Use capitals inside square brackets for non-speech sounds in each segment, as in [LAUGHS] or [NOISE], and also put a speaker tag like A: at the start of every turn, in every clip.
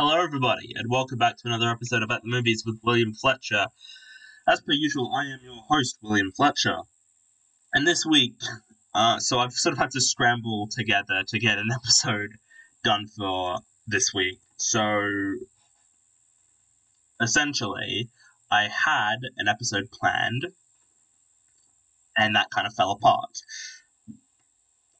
A: Hello, everybody, and welcome back to another episode of At the Movies with William Fletcher. As per usual, I am your host, William Fletcher. And this week, [LAUGHS] uh, so I've sort of had to scramble together to get an [LAUGHS] episode done for this week. So, essentially, I had an episode planned, and that kind of fell apart.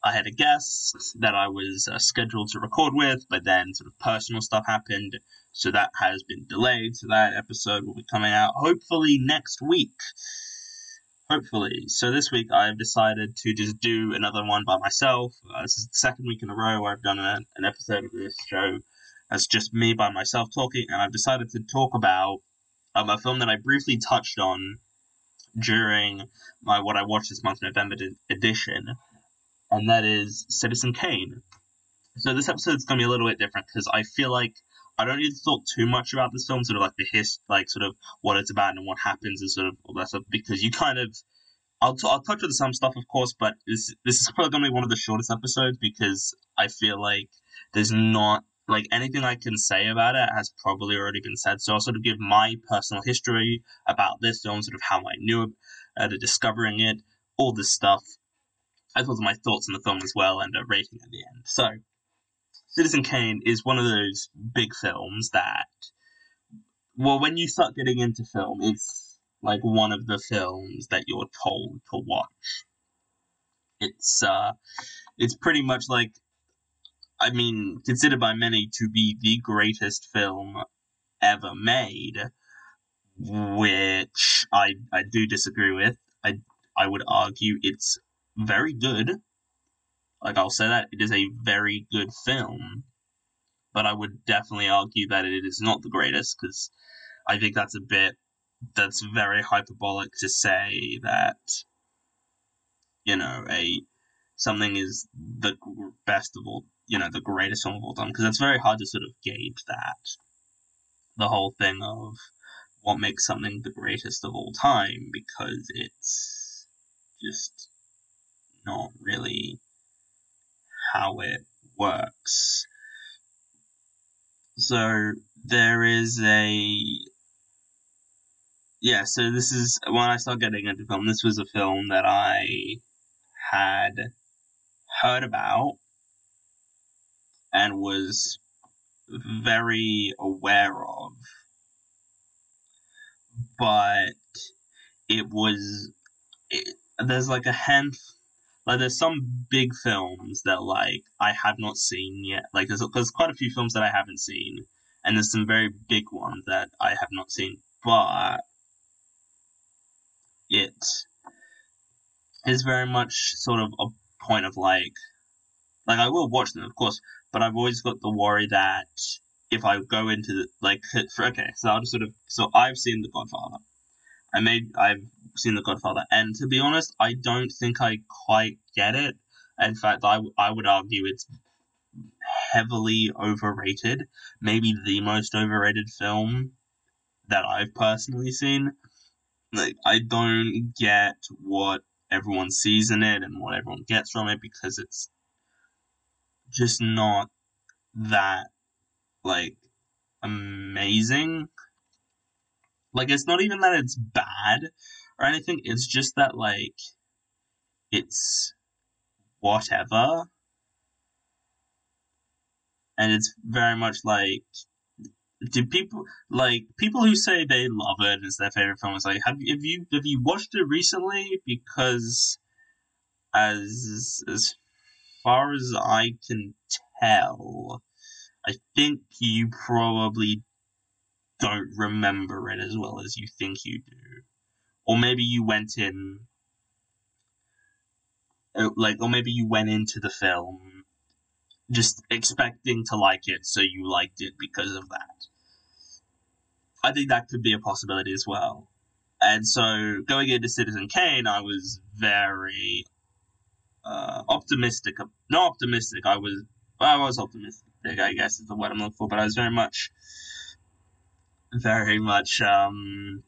A: I had a guest that I was uh, scheduled to record with, but then sort of personal stuff happened, so that has been delayed. So that episode will be coming out hopefully next week. Hopefully. So this week I've decided to just do another one by myself. Uh, this is the second week in a row where I've done a, an episode of this show as just me by myself talking, and I've decided to talk about um, a film that I briefly touched on during my What I Watched This Month November edition and that is Citizen Kane. So this episode is going to be a little bit different because I feel like I don't need to talk too much about this film, sort of like the his, like sort of what it's about and what happens and sort of all that stuff, because you kind of, I'll, t- I'll touch on some stuff, of course, but this this is probably to be one of the shortest episodes because I feel like there's not like anything I can say about it has probably already been said. So I'll sort of give my personal history about this film, sort of how I knew it, uh, discovering it, all this stuff, as well as my thoughts on the film as well and a rating at the end. So, Citizen Kane is one of those big films that, well, when you start getting into film, it's like one of the films that you're told to watch. It's uh, it's pretty much like, I mean, considered by many to be the greatest film ever made, which I I do disagree with. I I would argue it's very good. Like I'll say that it is a very good film, but I would definitely argue that it is not the greatest because I think that's a bit that's very hyperbolic to say that you know a something is the best of all you know the greatest film of all time because it's very hard to sort of gauge that the whole thing of what makes something the greatest of all time because it's just not really how it works. So there is a yeah, so this is when I started getting into film, this was a film that I had heard about and was very aware of. But it was it, there's like a handful like there's some big films that like I have not seen yet. Like there's there's quite a few films that I haven't seen, and there's some very big ones that I have not seen. But it is very much sort of a point of like, like I will watch them of course, but I've always got the worry that if I go into the, like for okay, so I'll just sort of so I've seen The Godfather. I made I've seen The Godfather, and to be honest, I don't think I quite get it. In fact, I, I would argue it's heavily overrated, maybe the most overrated film that I've personally seen. Like, I don't get what everyone sees in it and what everyone gets from it because it's just not that, like, amazing. Like, it's not even that it's bad or anything. It's just that like it's whatever. And it's very much like do people like people who say they love it it's their favorite film? It's like have have you have you watched it recently? Because as as far as I can tell, I think you probably don't remember it as well as you think you do. Or maybe you went in uh, like or maybe you went into the film just expecting to like it so you liked it because of that. I think that could be a possibility as well. And so going into citizen kane i was very uh, optimistic not optimistic i was i was optimistic i guess is the word i'm looking for but i was very much very much um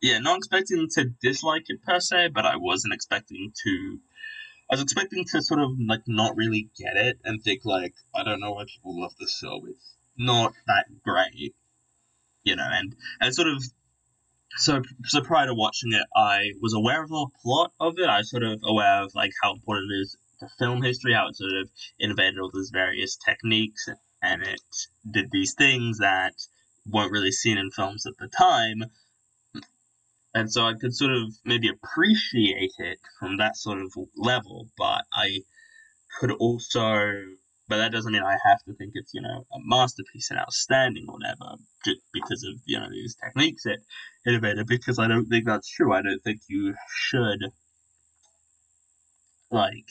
A: yeah, not expecting to dislike it per se, but I wasn't expecting to I was expecting to sort of like not really get it and think like I don't know why people love this film. It's not that great, you know. And and sort of so so prior to watching it, I was aware of the plot of it. I was sort of aware of like how important it is to film history, how it sort of innovated all these various techniques, and it did these things that weren't really seen in films at the time. And so I could sort of maybe appreciate it from that sort of level, but I could also but that doesn't mean I have to think it's you know a masterpiece and outstanding or whatever just because of you know these techniques it innovated because I don't think that's true. I don't think you should like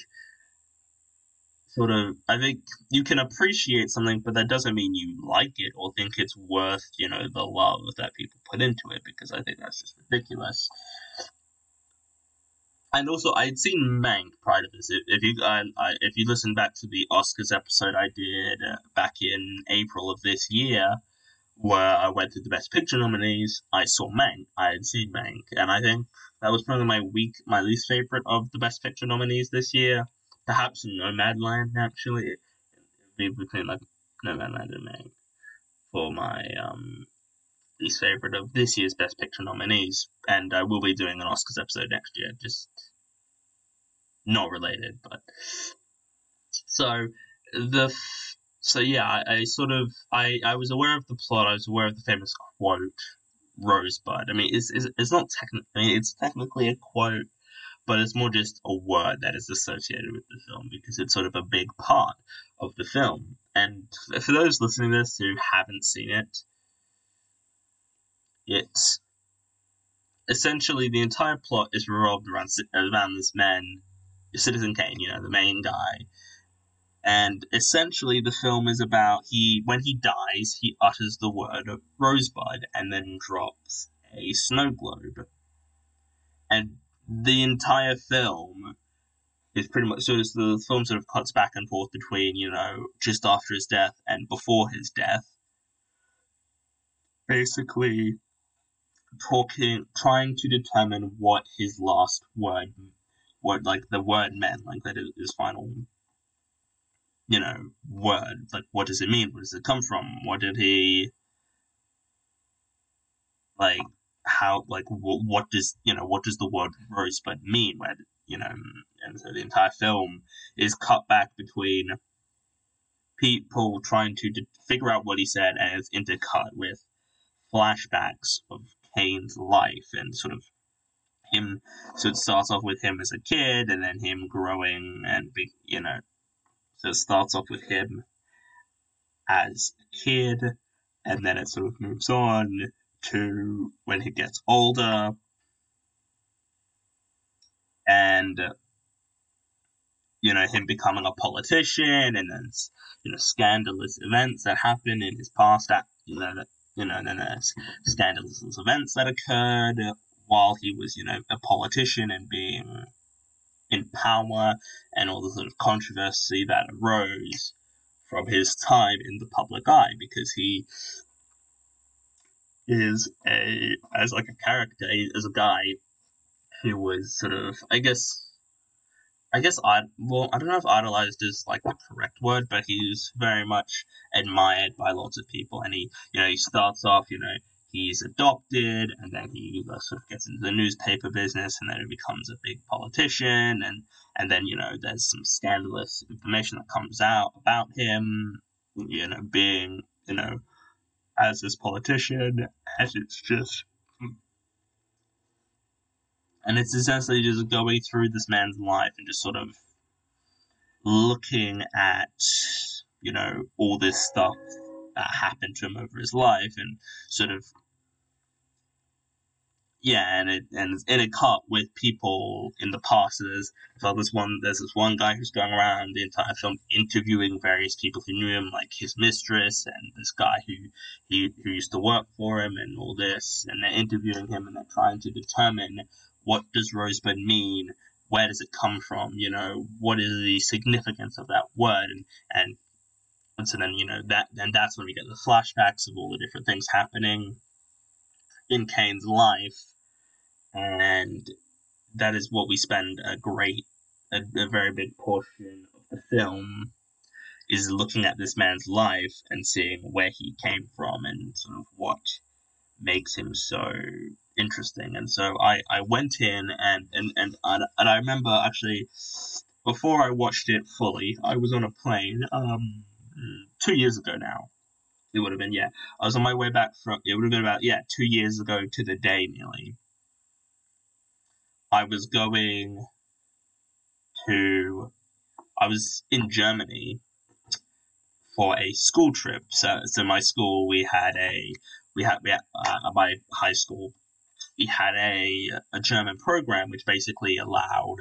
A: sort of I think you can appreciate something, but that doesn't mean you like it or think it's worth, you know, the love that people put into it because I think that's just ridiculous. And also, I'd seen Mank prior to this. If, if you uh, I, if you listen back to the Oscars episode I did uh, back in April of this year, where I went through the Best Picture nominees, I saw Mank. I had seen Mank, and I think that was probably my week, my least favorite of the Best Picture nominees this year. Perhaps Nomadland, actually. Be between like Nomadland and Mank for my um, least favorite of this year's Best Picture nominees. And I will be doing an Oscars episode next year, just not related, but so the so yeah, I, I, sort of I, I was aware of the plot. I was aware of the famous quote, "Rosebud." I mean, it's it's, it's not technically I mean, it's technically a quote, but it's more just a word that is associated with the film because it's sort of a big part of the film. And for those listening to this who haven't seen it, it's essentially the entire plot is revolved around around this man, Citizen Kane, you know, the main guy. And essentially, the film is about he when he dies, he utters the word rosebud and then drops a snow globe. And the entire film is pretty much so the film sort of cuts back and forth between you know just after his death and before his death. Basically talking trying to determine what his last word what like the word meant like that his final you know word. Like what does it mean? Where does it come from? What did he like how like w- what does you know what does the word rosebud mean where you know and so the entire film is cut back between people trying to figure out what he said and it's intercut with flashbacks of Kane's life and sort of him so it starts off with him as a kid and then him growing and be you know so it starts off with him as a kid and then it sort of moves on to when he gets older. And you know him becoming a politician and then you know scandalous events that happen in his past you know that you know and then there's scandalous events that occurred while he was you know a politician and being in power and all the sort of controversy that arose from his time in the public eye because he is a as like a character as a guy who was sort of I guess I guess I well I don't know if idolized is like the correct word, but he's very much admired by lots of people, and he you know he starts off you know he's adopted, and then he uh, sort of gets into the newspaper business, and then he becomes a big politician, and and then you know there's some scandalous information that comes out about him, you know being you know as this politician, as it's just. And it's essentially just going through this man's life and just sort of looking at, you know, all this stuff that happened to him over his life and sort of yeah, and it and and it caught with people in the past. There's so this one there's this one guy who's going around the entire film interviewing various people who knew him, like his mistress and this guy who he who used to work for him and all this, and they're interviewing him and they're trying to determine what does Rosebud mean, where does it come from, you know, what is the significance of that word, and and and so then you know that and that's when we get the flashbacks of all the different things happening in Kane's life, and that is what we spend a great a, a very big portion of the film is looking at this man's life and seeing where he came from and sort of what makes him so interesting. And so I, I went in and, and, and, and I remember actually before I watched it fully, I was on a plane um, two years ago now. It would have been, yeah. I was on my way back from, it would have been about, yeah, two years ago to the day nearly. I was going to, I was in Germany for a school trip. So, so my school, we had a, we had, we had uh, my high school, we had a, a German program which basically allowed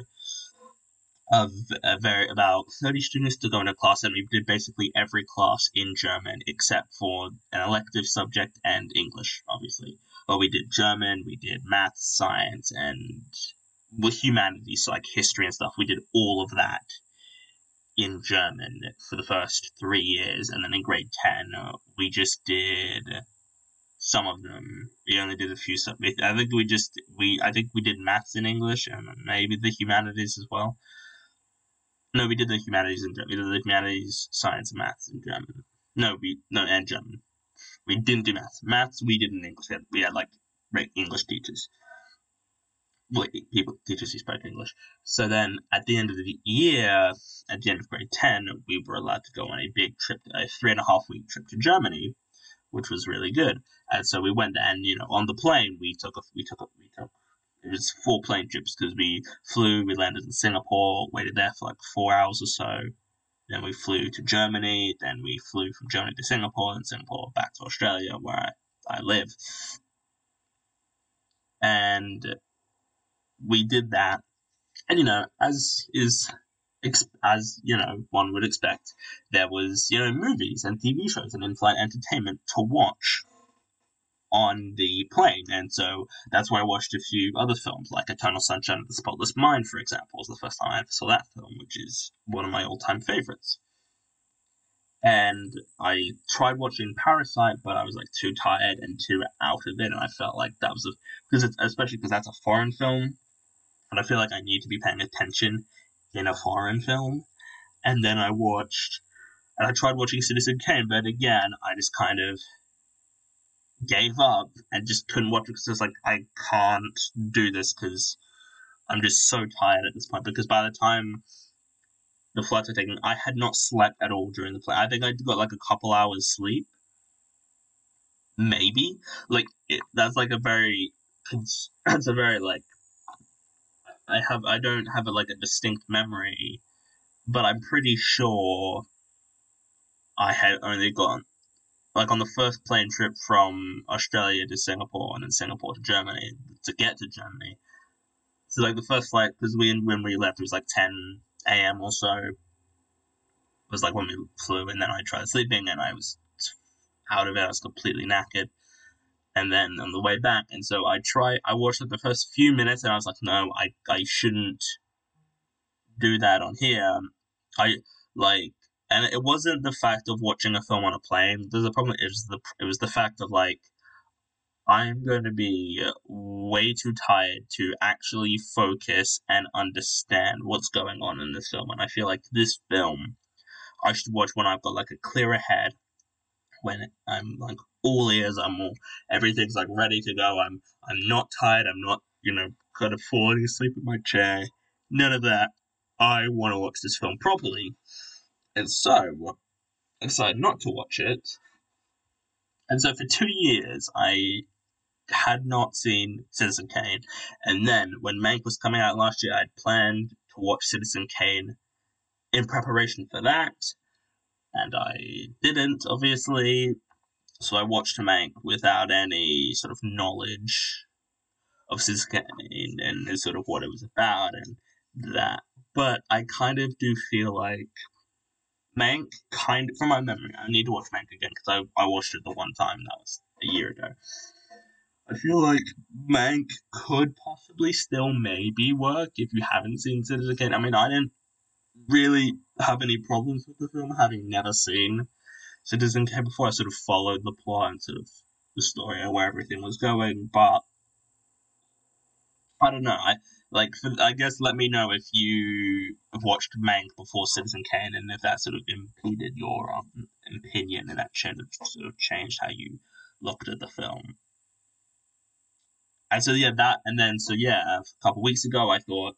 A: of a very about 30 students to go into class and we did basically every class in german except for an elective subject and english obviously but we did german we did math science and with humanities like history and stuff we did all of that in german for the first three years and then in grade 10 uh, we just did some of them we only did a few subjects i think we just we i think we did maths in english and maybe the humanities as well no, we did the humanities in German. we did the humanities, science, and maths in German. No, we no and German. We didn't do maths. Maths we did in English. We had, we had like English teachers, like people teachers who spoke English. So then at the end of the year, at the end of grade ten, we were allowed to go on a big trip, a three and a half week trip to Germany, which was really good. And so we went and you know on the plane we took a we took a, we took it was four plane trips because we flew, we landed in Singapore, waited there for like four hours or so. Then we flew to Germany. Then we flew from Germany to Singapore, and Singapore back to Australia, where I, I live. And we did that. And you know, as is as you know one would expect, there was you know movies and TV shows and in-flight entertainment to watch on the plane. And so that's why I watched a few other films, like Eternal Sunshine of the Spotless Mind, for example, was the first time I ever saw that film, which is one of my all time favorites. And I tried watching Parasite, but I was like too tired and too out of it, and I felt like that was a because it's especially because that's a foreign film, and I feel like I need to be paying attention in a foreign film. And then I watched, and I tried watching Citizen Kane, but again, I just kind of gave up and just couldn't watch it because I was like, I can't do this because I'm just so tired at this point. Because by the time the flights were taken, I had not slept at all during the flight. I think I got like a couple hours sleep, maybe. Like it, that's like a very, [CLEARS THROAT] that's a very like. I have I don't have a, like a distinct memory, but I'm pretty sure I had only gone like on the first plane trip from Australia to Singapore and then Singapore to Germany to get to Germany. So like the first flight, because we when we left it was like ten a.m. or so. It was like when we flew, and then I tried sleeping, and I was out of it. I was completely knackered. And then on the way back, and so I try. I watched like the first few minutes, and I was like, no, I I shouldn't do that on here. I like and it wasn't the fact of watching a film on a plane. There's a problem. It was the it was the fact of like I'm going to be way too tired to actually focus and understand what's going on in this film. And I feel like this film I should watch when I've got like a clearer head, when I'm like all ears, I'm all everything's like ready to go. I'm I'm not tired. I'm not you know kind of falling asleep in my chair. None of that. I want to watch this film properly. And so I decided not to watch it. And so for two years, I had not seen Citizen Kane. And then when Mank was coming out last year, I'd planned to watch Citizen Kane in preparation for that. And I didn't, obviously. So I watched Mank without any sort of knowledge of Citizen Kane and sort of what it was about and that. But I kind of do feel like Mank, kind of, from my memory, I need to watch Mank again because I, I watched it the one time that was a year ago. I feel like Mank could possibly still maybe work if you haven't seen Citizen Kane. I mean, I didn't really have any problems with the film, having never seen Citizen Kane before. I sort of followed the plot and sort of the story and where everything was going, but I don't know. I like for, I guess let me know if you have watched Mank before Citizen Kane and if that sort of impeded your um, opinion and that sort of, sort of changed how you looked at the film. And so yeah, that and then so yeah, a couple weeks ago I thought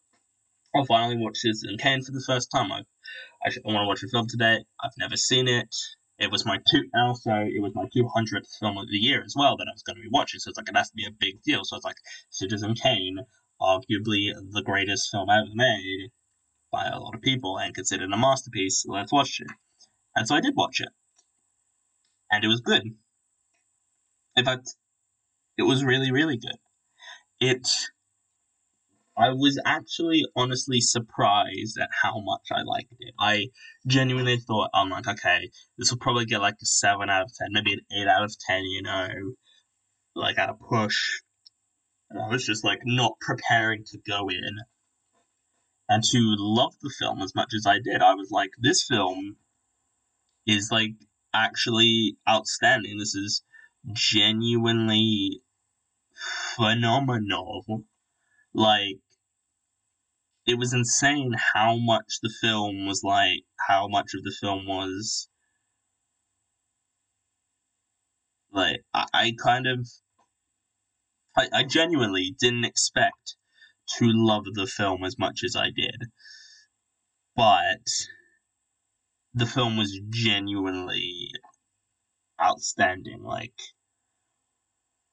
A: I'll finally watch Citizen Kane for the first time. I I, I want to watch a film today. I've never seen it. It was my two, also it was my two hundredth film of the year as well that I was going to be watching. So it's like it has to be a big deal. So it's like Citizen Kane, arguably the greatest film ever made by a lot of people and considered a masterpiece. Let's watch it. And so I did watch it, and it was good. In fact, it was really, really good. It. I was actually honestly surprised at how much I liked it. I genuinely thought, oh I'm like, okay, this will probably get like a 7 out of 10, maybe an 8 out of 10, you know, like at a push. And I was just like not preparing to go in and to love the film as much as I did. I was like, this film is like actually outstanding. This is genuinely phenomenal. Like, it was insane how much the film was like, how much of the film was. Like, I, I kind of. I, I genuinely didn't expect to love the film as much as I did. But the film was genuinely outstanding. Like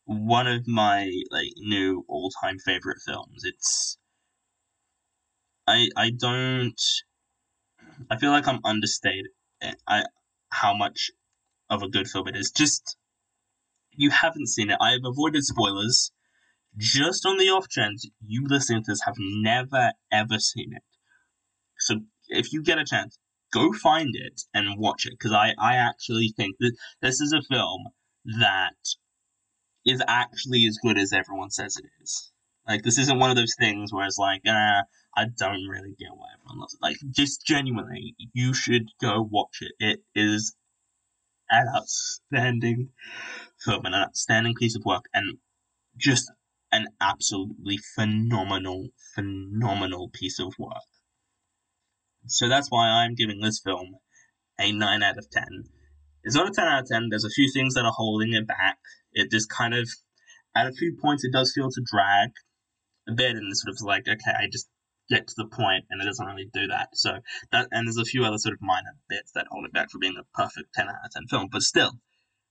A: one of my like new all time favorite films. It's I I don't I feel like I'm understated eh, I how much of a good film it is. Just you haven't seen it. I have avoided spoilers just on the off chance you listening to this have never ever seen it. So if you get a chance, go find it and watch it because I, I actually think that this is a film that is actually as good as everyone says it is. Like this isn't one of those things where it's like, ah, I don't really get why everyone loves it. Like just genuinely, you should go watch it. It is an outstanding film, and an outstanding piece of work, and just an absolutely phenomenal, phenomenal piece of work. So that's why I'm giving this film a 9 out of 10. It's not a 10 out of 10, there's a few things that are holding it back. It just kind of, at a few points, it does feel to drag a bit, and it's sort of like, okay, I just get to the point, and it doesn't really do that. So, that, and there's a few other sort of minor bits that hold it back from being a perfect 10 out of 10 film, but still,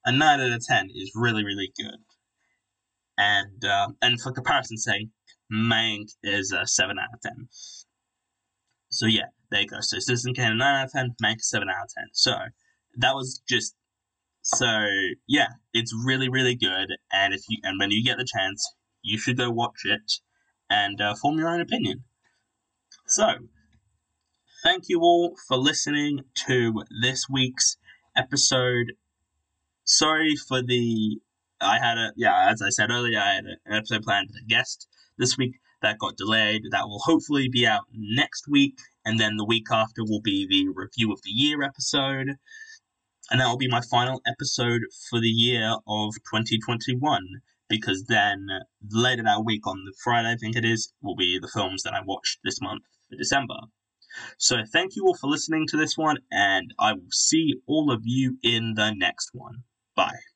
A: a 9 out of 10 is really, really good. And, um, and for comparison's sake, Mank is a 7 out of 10. So yeah, there you go. So Citizen Kane, 9 out of 10, Mank, 7 out of 10. So that was just so yeah, it's really really good, and if you and when you get the chance, you should go watch it and uh, form your own opinion. So, thank you all for listening to this week's episode. Sorry for the I had a yeah, as I said earlier, I had an episode planned with a guest this week that got delayed. That will hopefully be out next week, and then the week after will be the review of the year episode. And that will be my final episode for the year of 2021, because then later that week on the Friday, I think it is, will be the films that I watched this month for December. So thank you all for listening to this one, and I will see all of you in the next one. Bye.